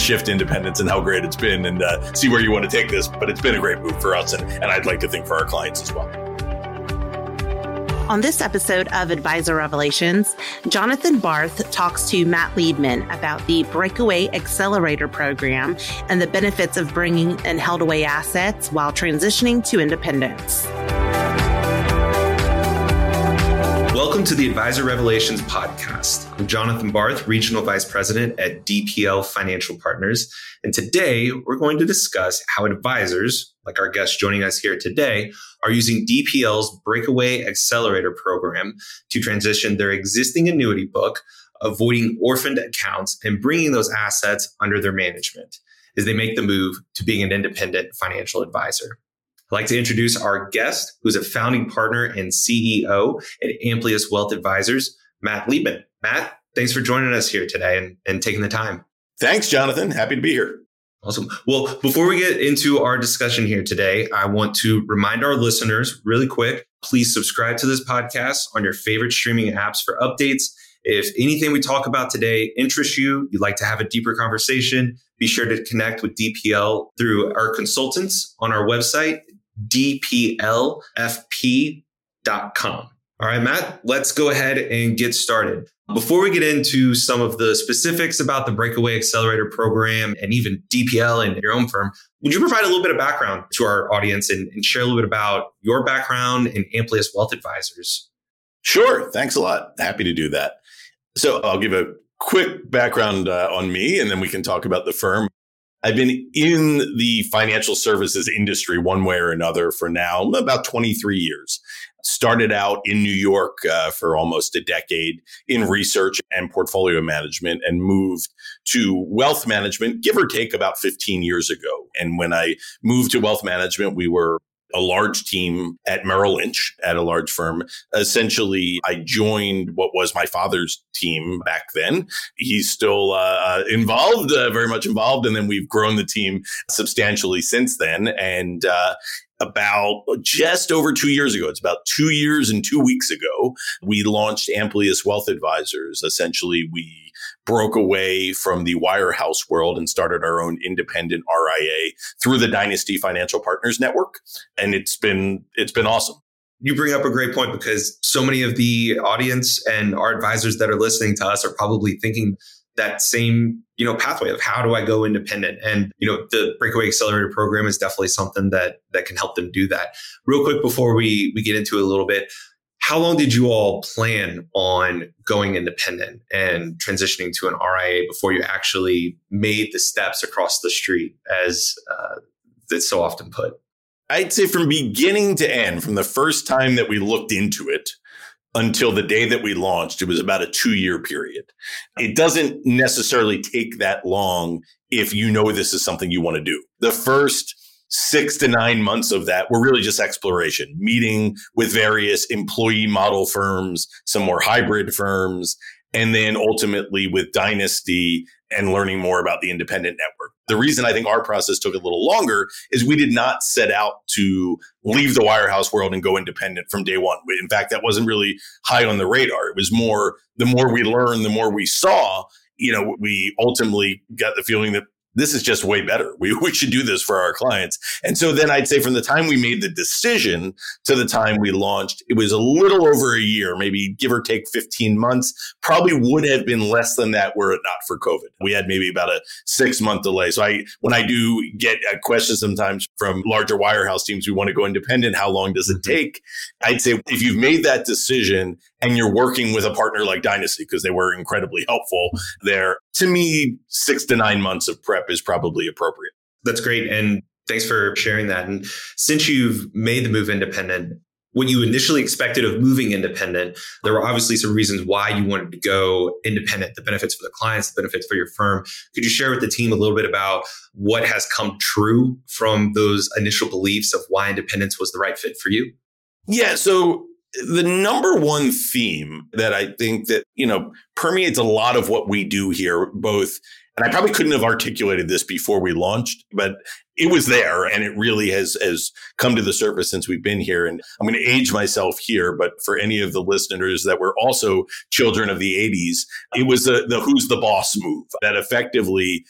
shift independence and how great it's been and uh, see where you want to take this. But it's been a great move for us, and, and I'd like to think for our clients as well. On this episode of Advisor Revelations, Jonathan Barth talks to Matt Liebman about the Breakaway Accelerator Program and the benefits of bringing in held away assets while transitioning to independence. Welcome to the Advisor Revelations podcast. I'm Jonathan Barth, Regional Vice President at DPL Financial Partners. And today we're going to discuss how advisors, like our guest joining us here today, are using DPL's Breakaway Accelerator program to transition their existing annuity book, avoiding orphaned accounts, and bringing those assets under their management as they make the move to being an independent financial advisor. I'd like to introduce our guest, who's a founding partner and CEO at Amplius Wealth Advisors, Matt Liebman. Matt, thanks for joining us here today and, and taking the time. Thanks, Jonathan. Happy to be here. Awesome. Well, before we get into our discussion here today, I want to remind our listeners really quick please subscribe to this podcast on your favorite streaming apps for updates. If anything we talk about today interests you, you'd like to have a deeper conversation, be sure to connect with DPL through our consultants on our website, dplfp.com. All right, Matt, let's go ahead and get started. Before we get into some of the specifics about the Breakaway Accelerator program and even DPL and your own firm, would you provide a little bit of background to our audience and, and share a little bit about your background in Amplius Wealth Advisors? Sure. Thanks a lot. Happy to do that. So I'll give a quick background uh, on me and then we can talk about the firm. I've been in the financial services industry one way or another for now about 23 years. Started out in New York uh, for almost a decade in research and portfolio management and moved to wealth management, give or take about 15 years ago. And when I moved to wealth management, we were a large team at Merrill Lynch at a large firm. Essentially, I joined what was my father's team back then. He's still uh, involved, uh, very much involved. And then we've grown the team substantially since then. And uh, about just over two years ago. It's about two years and two weeks ago. We launched Amplius Wealth Advisors. Essentially, we broke away from the wirehouse world and started our own independent RIA through the Dynasty Financial Partners Network. And it's been, it's been awesome. You bring up a great point because so many of the audience and our advisors that are listening to us are probably thinking that same you know pathway of how do I go independent and you know the breakaway accelerator program is definitely something that that can help them do that real quick before we we get into it a little bit how long did you all plan on going independent and transitioning to an RIA before you actually made the steps across the street, as uh, it's so often put? I'd say from beginning to end, from the first time that we looked into it until the day that we launched, it was about a two year period. It doesn't necessarily take that long if you know this is something you want to do. The first six to nine months of that were really just exploration, meeting with various employee model firms, some more hybrid firms, and then ultimately with Dynasty and learning more about the independent network. The reason I think our process took a little longer is we did not set out to leave the wirehouse world and go independent from day one. In fact, that wasn't really high on the radar. It was more the more we learned, the more we saw, you know, we ultimately got the feeling that this is just way better. We, we should do this for our clients. And so then I'd say from the time we made the decision to the time we launched, it was a little over a year, maybe give or take 15 months. Probably would have been less than that were it not for COVID. We had maybe about a six month delay. So I, when I do get a question sometimes from larger wirehouse teams, we want to go independent. How long does it mm-hmm. take? I'd say if you've made that decision and you're working with a partner like Dynasty, because they were incredibly helpful there, to me, six to nine months of prep is probably appropriate. That's great. And thanks for sharing that. And since you've made the move independent, what you initially expected of moving independent, there were obviously some reasons why you wanted to go independent, the benefits for the clients, the benefits for your firm. Could you share with the team a little bit about what has come true from those initial beliefs of why independence was the right fit for you? Yeah. So the number one theme that I think that, you know, permeates a lot of what we do here, both And I probably couldn't have articulated this before we launched, but it was there and it really has, has come to the surface since we've been here. And I'm going to age myself here, but for any of the listeners that were also children of the 80s, it was the, the who's the boss move that effectively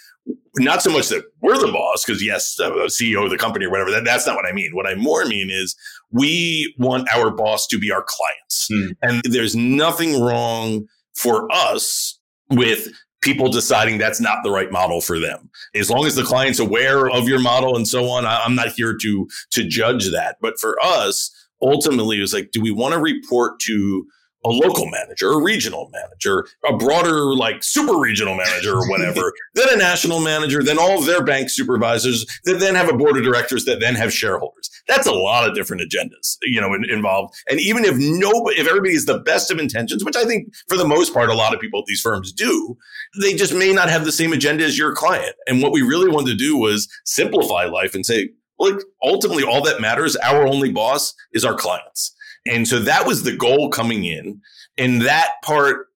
not so much that we're the boss, because yes, the CEO of the company or whatever, that, that's not what I mean. What I more mean is we want our boss to be our clients. Hmm. And there's nothing wrong for us with people deciding that's not the right model for them. As long as the client's aware of your model and so on, I'm not here to to judge that. But for us, ultimately, it was like, do we want to report to a local manager, a regional manager, a broader like super regional manager or whatever, then a national manager, then all of their bank supervisors that then have a board of directors that then have shareholders. That's a lot of different agendas, you know, in, involved. And even if nobody, if everybody is the best of intentions, which I think for the most part, a lot of people at these firms do, they just may not have the same agenda as your client. And what we really wanted to do was simplify life and say, like, ultimately all that matters, our only boss is our clients. And so that was the goal coming in. And that part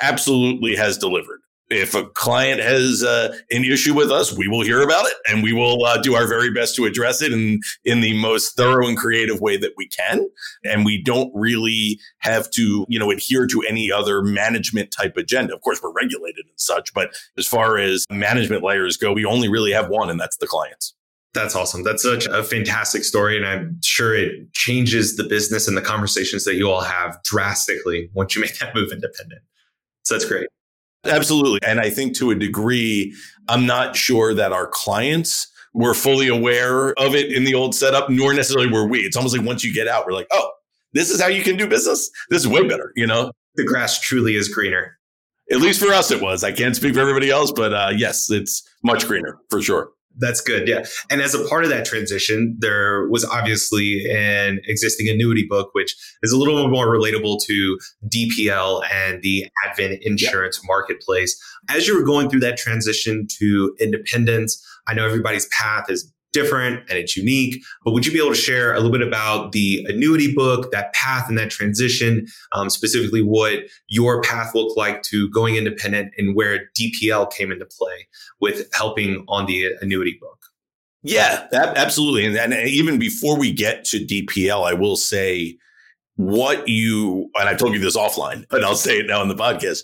absolutely has delivered. If a client has uh, an issue with us, we will hear about it and we will uh, do our very best to address it in, in the most thorough and creative way that we can. And we don't really have to, you know, adhere to any other management type agenda. Of course, we're regulated and such, but as far as management layers go, we only really have one, and that's the clients. That's awesome. That's such a fantastic story. And I'm sure it changes the business and the conversations that you all have drastically once you make that move independent. So that's great. Absolutely. And I think to a degree, I'm not sure that our clients were fully aware of it in the old setup, nor necessarily were we. It's almost like once you get out, we're like, oh, this is how you can do business. This is way better, you know? The grass truly is greener. At least for us, it was. I can't speak for everybody else, but uh, yes, it's much greener for sure. That's good. Yeah. And as a part of that transition, there was obviously an existing annuity book, which is a little more relatable to DPL and the Advent insurance marketplace. As you were going through that transition to independence, I know everybody's path is different and it's unique. But would you be able to share a little bit about the annuity book, that path and that transition, um, specifically what your path looked like to going independent and where DPL came into play with helping on the annuity book? Yeah, absolutely. And, and even before we get to DPL, I will say what you, and I told you this offline, but I'll say it now in the podcast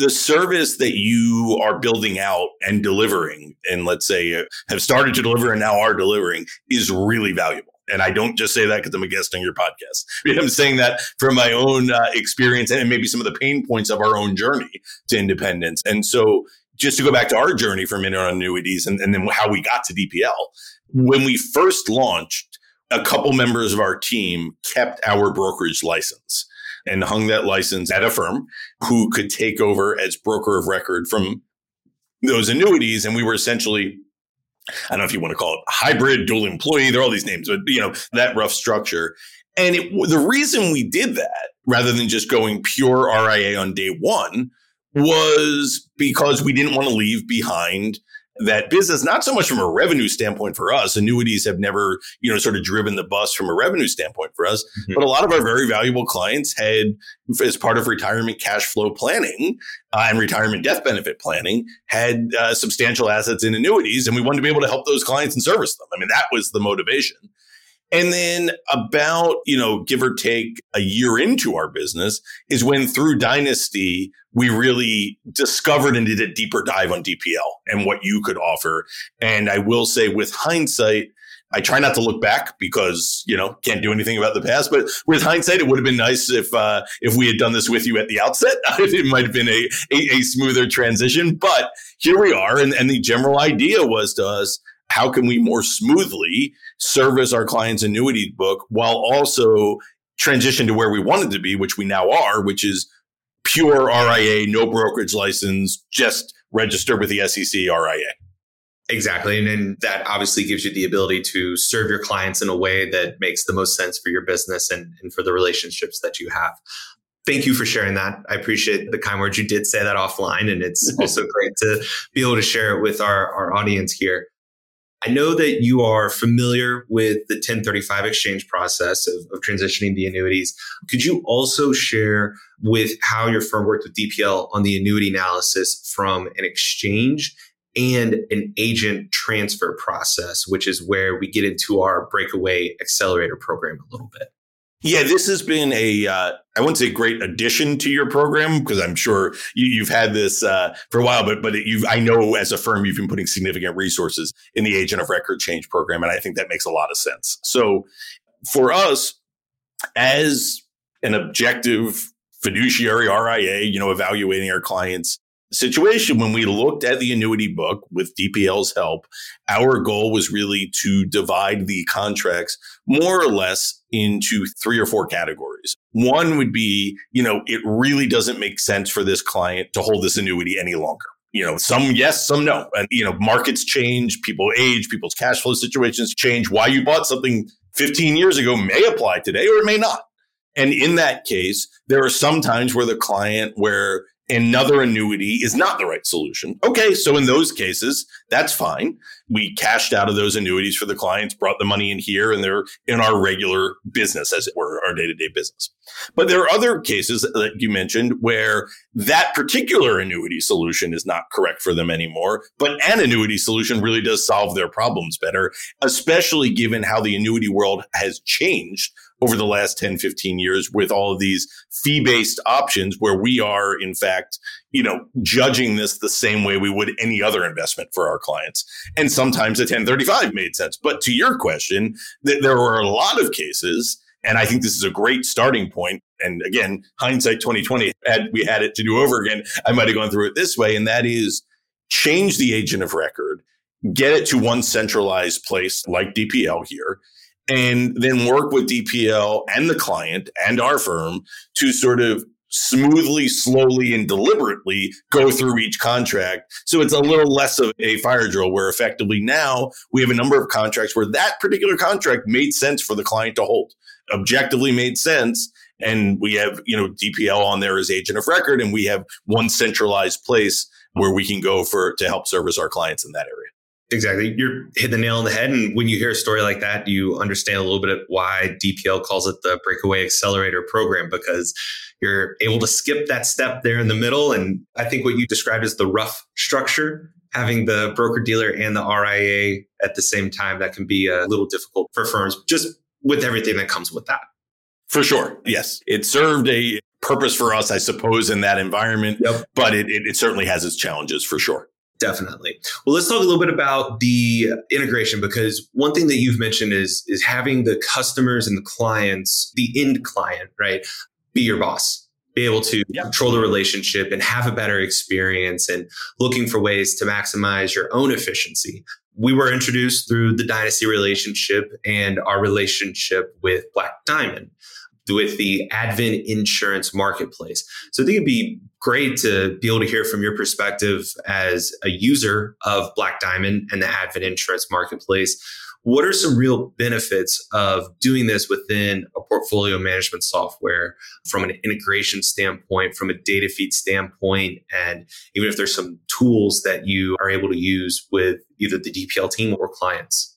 the service that you are building out and delivering, and let's say uh, have started to deliver and now are delivering, is really valuable. And I don't just say that because I'm a guest on your podcast. I'm saying that from my own uh, experience and maybe some of the pain points of our own journey to independence. And so, just to go back to our journey on annuities and, and then how we got to DPL, when we first launched, a couple members of our team kept our brokerage license and hung that license at a firm who could take over as broker of record from those annuities. And we were essentially, I don't know if you want to call it hybrid, dual employee. There are all these names, but you know, that rough structure. And it, the reason we did that rather than just going pure RIA on day one was because we didn't want to leave behind that business, not so much from a revenue standpoint for us. Annuities have never, you know, sort of driven the bus from a revenue standpoint for us. Mm-hmm. But a lot of our very valuable clients had, as part of retirement cash flow planning uh, and retirement death benefit planning, had uh, substantial assets in annuities. And we wanted to be able to help those clients and service them. I mean, that was the motivation. And then about, you know, give or take a year into our business is when through Dynasty, we really discovered and did a deeper dive on DPL and what you could offer. And I will say with hindsight, I try not to look back because you know can't do anything about the past. But with hindsight, it would have been nice if uh, if we had done this with you at the outset. it might have been a, a, a smoother transition. But here we are, and, and the general idea was to us how can we more smoothly service our clients' annuity book while also transition to where we wanted to be, which we now are, which is pure RIA, no brokerage license, just registered with the SEC RIA. Exactly. And then that obviously gives you the ability to serve your clients in a way that makes the most sense for your business and, and for the relationships that you have. Thank you for sharing that. I appreciate the kind words. You did say that offline, and it's also great to be able to share it with our, our audience here. I know that you are familiar with the 1035 exchange process of, of, transitioning the annuities. Could you also share with how your firm worked with DPL on the annuity analysis from an exchange and an agent transfer process, which is where we get into our breakaway accelerator program a little bit. Yeah, this has been a uh, I wouldn't say great addition to your program because I'm sure you, have had this uh, for a while, but but you I know as a firm you've been putting significant resources in the agent of record change program, and I think that makes a lot of sense. So for us, as an objective fiduciary RIA, you know, evaluating our clients situation, when we looked at the annuity book with DPL's help, our goal was really to divide the contracts more or less into three or four categories. One would be, you know, it really doesn't make sense for this client to hold this annuity any longer. You know, some yes, some no. And, you know, markets change, people age, people's cash flow situations change. Why you bought something 15 years ago may apply today or it may not. And in that case, there are some times where the client, where another annuity is not the right solution. Okay, so in those cases, that's fine. We cashed out of those annuities for the clients, brought the money in here, and they're in our regular business, as it were, our day to day business. But there are other cases that you mentioned where that particular annuity solution is not correct for them anymore, but an annuity solution really does solve their problems better, especially given how the annuity world has changed over the last 10, 15 years with all of these fee based options where we are, in fact, you know, judging this the same way we would any other investment for our clients. And sometimes a 1035 made sense. But to your question, th- there were a lot of cases. And I think this is a great starting point. And again, hindsight 2020, had we had it to do over again, I might have gone through it this way. And that is change the agent of record, get it to one centralized place like DPL here and then work with DPL and the client and our firm to sort of smoothly, slowly, and deliberately go through each contract. So it's a little less of a fire drill where effectively now we have a number of contracts where that particular contract made sense for the client to hold, objectively made sense. And we have, you know, DPL on there as agent of record, and we have one centralized place where we can go for to help service our clients in that area. Exactly. You're hitting the nail on the head. And when you hear a story like that, you understand a little bit of why DPL calls it the breakaway accelerator program because you're able to skip that step there in the middle. And I think what you described as the rough structure, having the broker dealer and the RIA at the same time, that can be a little difficult for firms just with everything that comes with that. For sure. Yes. It served a purpose for us, I suppose, in that environment, yep. but it, it, it certainly has its challenges for sure. Definitely. Well, let's talk a little bit about the integration because one thing that you've mentioned is is having the customers and the clients, the end client, right, be your boss, be able to yep. control the relationship and have a better experience and looking for ways to maximize your own efficiency. We were introduced through the dynasty relationship and our relationship with Black Diamond with the Advent Insurance Marketplace. So I think it'd be great to be able to hear from your perspective as a user of Black Diamond and the Advent Insurance Marketplace. What are some real benefits of doing this within a portfolio management software from an integration standpoint, from a data feed standpoint, and even if there's some tools that you are able to use with either the DPL team or clients?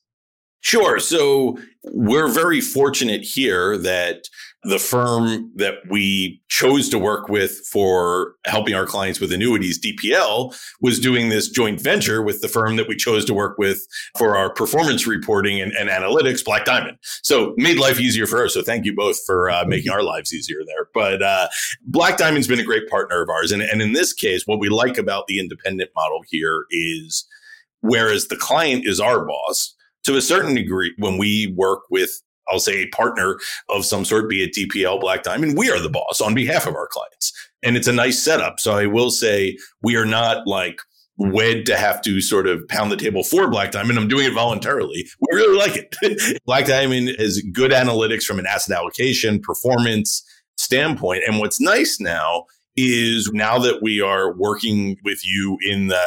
Sure. So we're very fortunate here that the firm that we chose to work with for helping our clients with annuities, DPL, was doing this joint venture with the firm that we chose to work with for our performance reporting and, and analytics, Black Diamond. So made life easier for us. So thank you both for uh, making our lives easier there. But uh, Black Diamond's been a great partner of ours. And, and in this case, what we like about the independent model here is whereas the client is our boss, to a certain degree, when we work with I'll say a partner of some sort, be it DPL, Black Diamond, we are the boss on behalf of our clients. And it's a nice setup. So I will say we are not like wed to have to sort of pound the table for Black Diamond. I'm doing it voluntarily. We really like it. Black Diamond is good analytics from an asset allocation, performance standpoint. And what's nice now is now that we are working with you in the,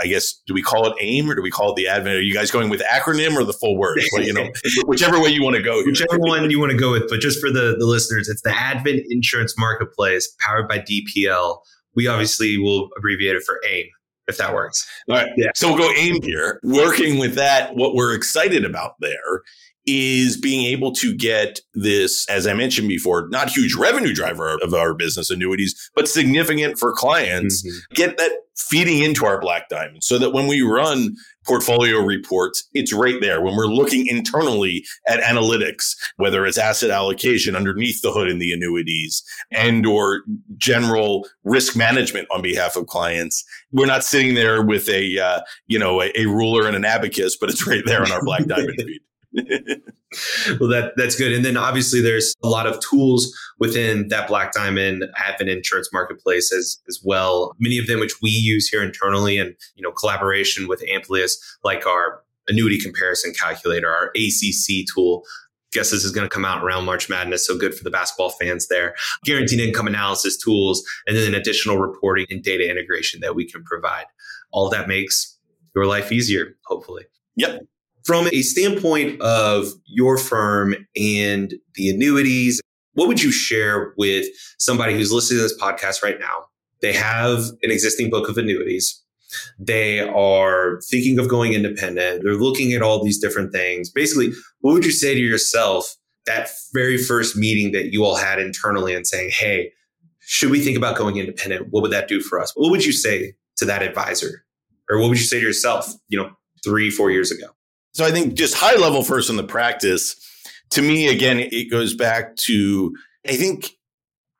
I guess, do we call it AIM or do we call it the Advent? Are you guys going with acronym or the full word? Well, you know, whichever way you want to go. Whichever one you want to go with. But just for the, the listeners, it's the Advent Insurance Marketplace powered by DPL. We obviously will abbreviate it for AIM if that works. All right. Yeah. So we'll go AIM here. Working with that, what we're excited about there is being able to get this, as I mentioned before, not huge revenue driver of our business annuities, but significant for clients. Mm-hmm. Get that feeding into our black diamond so that when we run portfolio reports, it's right there. When we're looking internally at analytics, whether it's asset allocation underneath the hood in the annuities and or general risk management on behalf of clients, we're not sitting there with a, uh, you know, a, a ruler and an abacus, but it's right there on our black diamond feed. well, that that's good. And then obviously there's a lot of tools within that Black Diamond Advent Insurance Marketplace as as well. Many of them which we use here internally, and you know collaboration with Amplius, like our annuity comparison calculator, our ACC tool. Guess this is going to come out around March Madness, so good for the basketball fans there. Guaranteed income analysis tools, and then additional reporting and data integration that we can provide. All that makes your life easier, hopefully. Yep. From a standpoint of your firm and the annuities, what would you share with somebody who's listening to this podcast right now? They have an existing book of annuities. They are thinking of going independent. They're looking at all these different things. Basically, what would you say to yourself that very first meeting that you all had internally and saying, Hey, should we think about going independent? What would that do for us? What would you say to that advisor? Or what would you say to yourself, you know, three, four years ago? So I think just high level first in the practice, to me, again, it goes back to, I think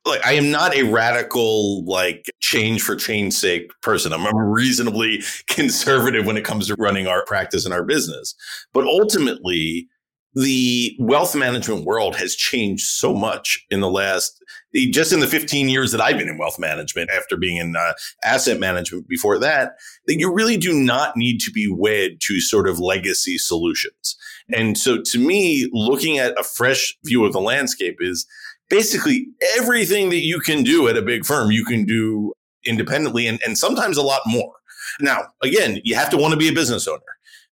like I am not a radical like change for change sake person. I'm, I'm reasonably conservative when it comes to running our practice and our business. But ultimately, the wealth management world has changed so much in the last just in the 15 years that I've been in wealth management after being in uh, asset management before that that you really do not need to be wed to sort of legacy solutions. And so to me looking at a fresh view of the landscape is basically everything that you can do at a big firm you can do independently and, and sometimes a lot more. Now, again, you have to want to be a business owner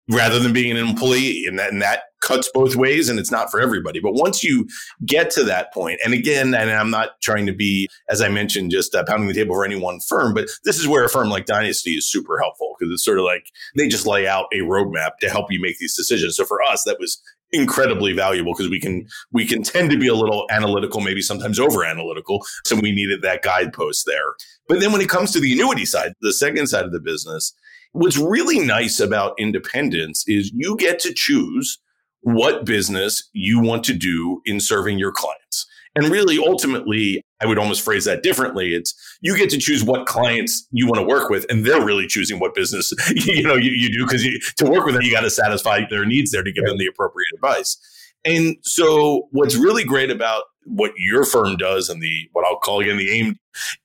rather than being an employee. And that, and that cuts both ways and it's not for everybody. But once you get to that point, and again, and I'm not trying to be, as I mentioned, just uh, pounding the table for any one firm, but this is where a firm like Dynasty is super helpful because it's sort of like they just lay out a roadmap to help you make these decisions. So for us, that was incredibly valuable because we can we can tend to be a little analytical maybe sometimes over analytical so we needed that guidepost there but then when it comes to the annuity side the second side of the business what's really nice about independence is you get to choose what business you want to do in serving your clients. And really, ultimately, I would almost phrase that differently. It's you get to choose what clients you want to work with, and they're really choosing what business you know you, you do because to work with them, you got to satisfy their needs there to give them the appropriate advice. And so, what's really great about what your firm does and the what I'll call again the aim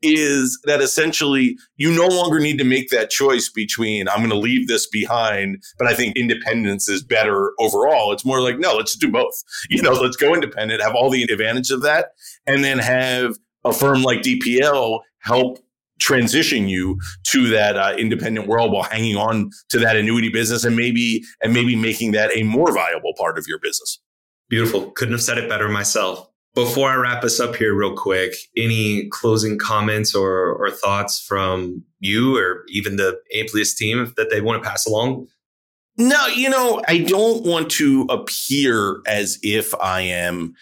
is that essentially you no longer need to make that choice between I'm going to leave this behind, but I think independence is better overall. It's more like no, let's do both. You know, let's go independent, have all the advantage of that, and then have a firm like DPL help transition you to that uh, independent world while hanging on to that annuity business and maybe and maybe making that a more viable part of your business. Beautiful. Couldn't have said it better myself. Before I wrap us up here, real quick, any closing comments or, or thoughts from you or even the Amplius team that they want to pass along? No, you know, I don't want to appear as if I am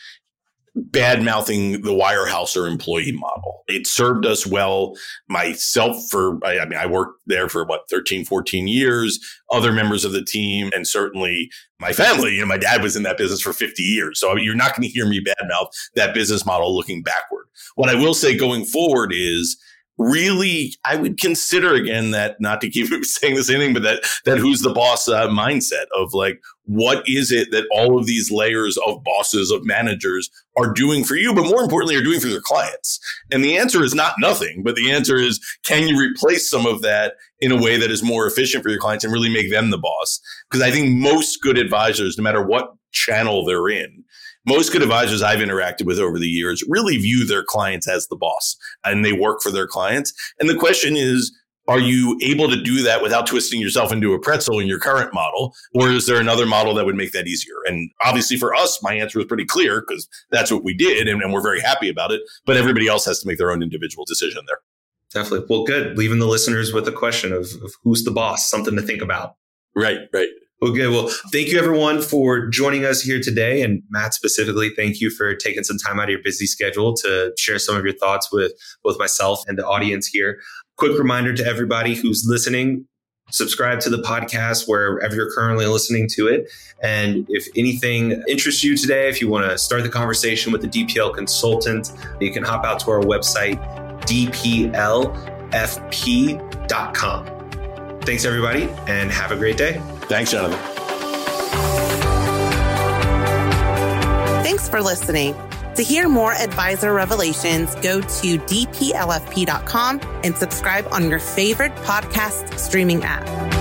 bad mouthing the wirehouse employee model. It served us well myself for, I, I, mean, I worked there for what, 13, 14 years, other members of the team, and certainly my family. You know, my dad was in that business for 50 years. So you're not going to hear me bad mouth that business model looking backward. What I will say going forward is, really, I would consider again that not to keep saying the same thing, but that that who's the boss uh, mindset of like, what is it that all of these layers of bosses of managers are doing for you, but more importantly, are doing for their clients? And the answer is not nothing, but the answer is, can you replace some of that in a way that is more efficient for your clients and really make them the boss? Because I think most good advisors, no matter what channel they're in, most good advisors I've interacted with over the years really view their clients as the boss and they work for their clients. And the question is, are you able to do that without twisting yourself into a pretzel in your current model? Or is there another model that would make that easier? And obviously for us, my answer was pretty clear because that's what we did and, and, we're very happy about it. But everybody else has to make their own individual decision there. Definitely. Well, good. Leaving the listeners with a question of, of who's the boss, something to think about. Right, right. Okay, well, thank you everyone for joining us here today. And Matt, specifically, thank you for taking some time out of your busy schedule to share some of your thoughts with both myself and the audience here. quick reminder to everybody who's listening subscribe to the podcast wherever you're currently listening to it. And if anything interests you today, if you want to start the conversation with a DPL consultant, you can hop out to our website, dplfp.com. Thanks, everybody, and have a great day. Thanks, Jonathan. Thanks for listening. To hear more advisor revelations, go to dplfp.com and subscribe on your favorite podcast streaming app.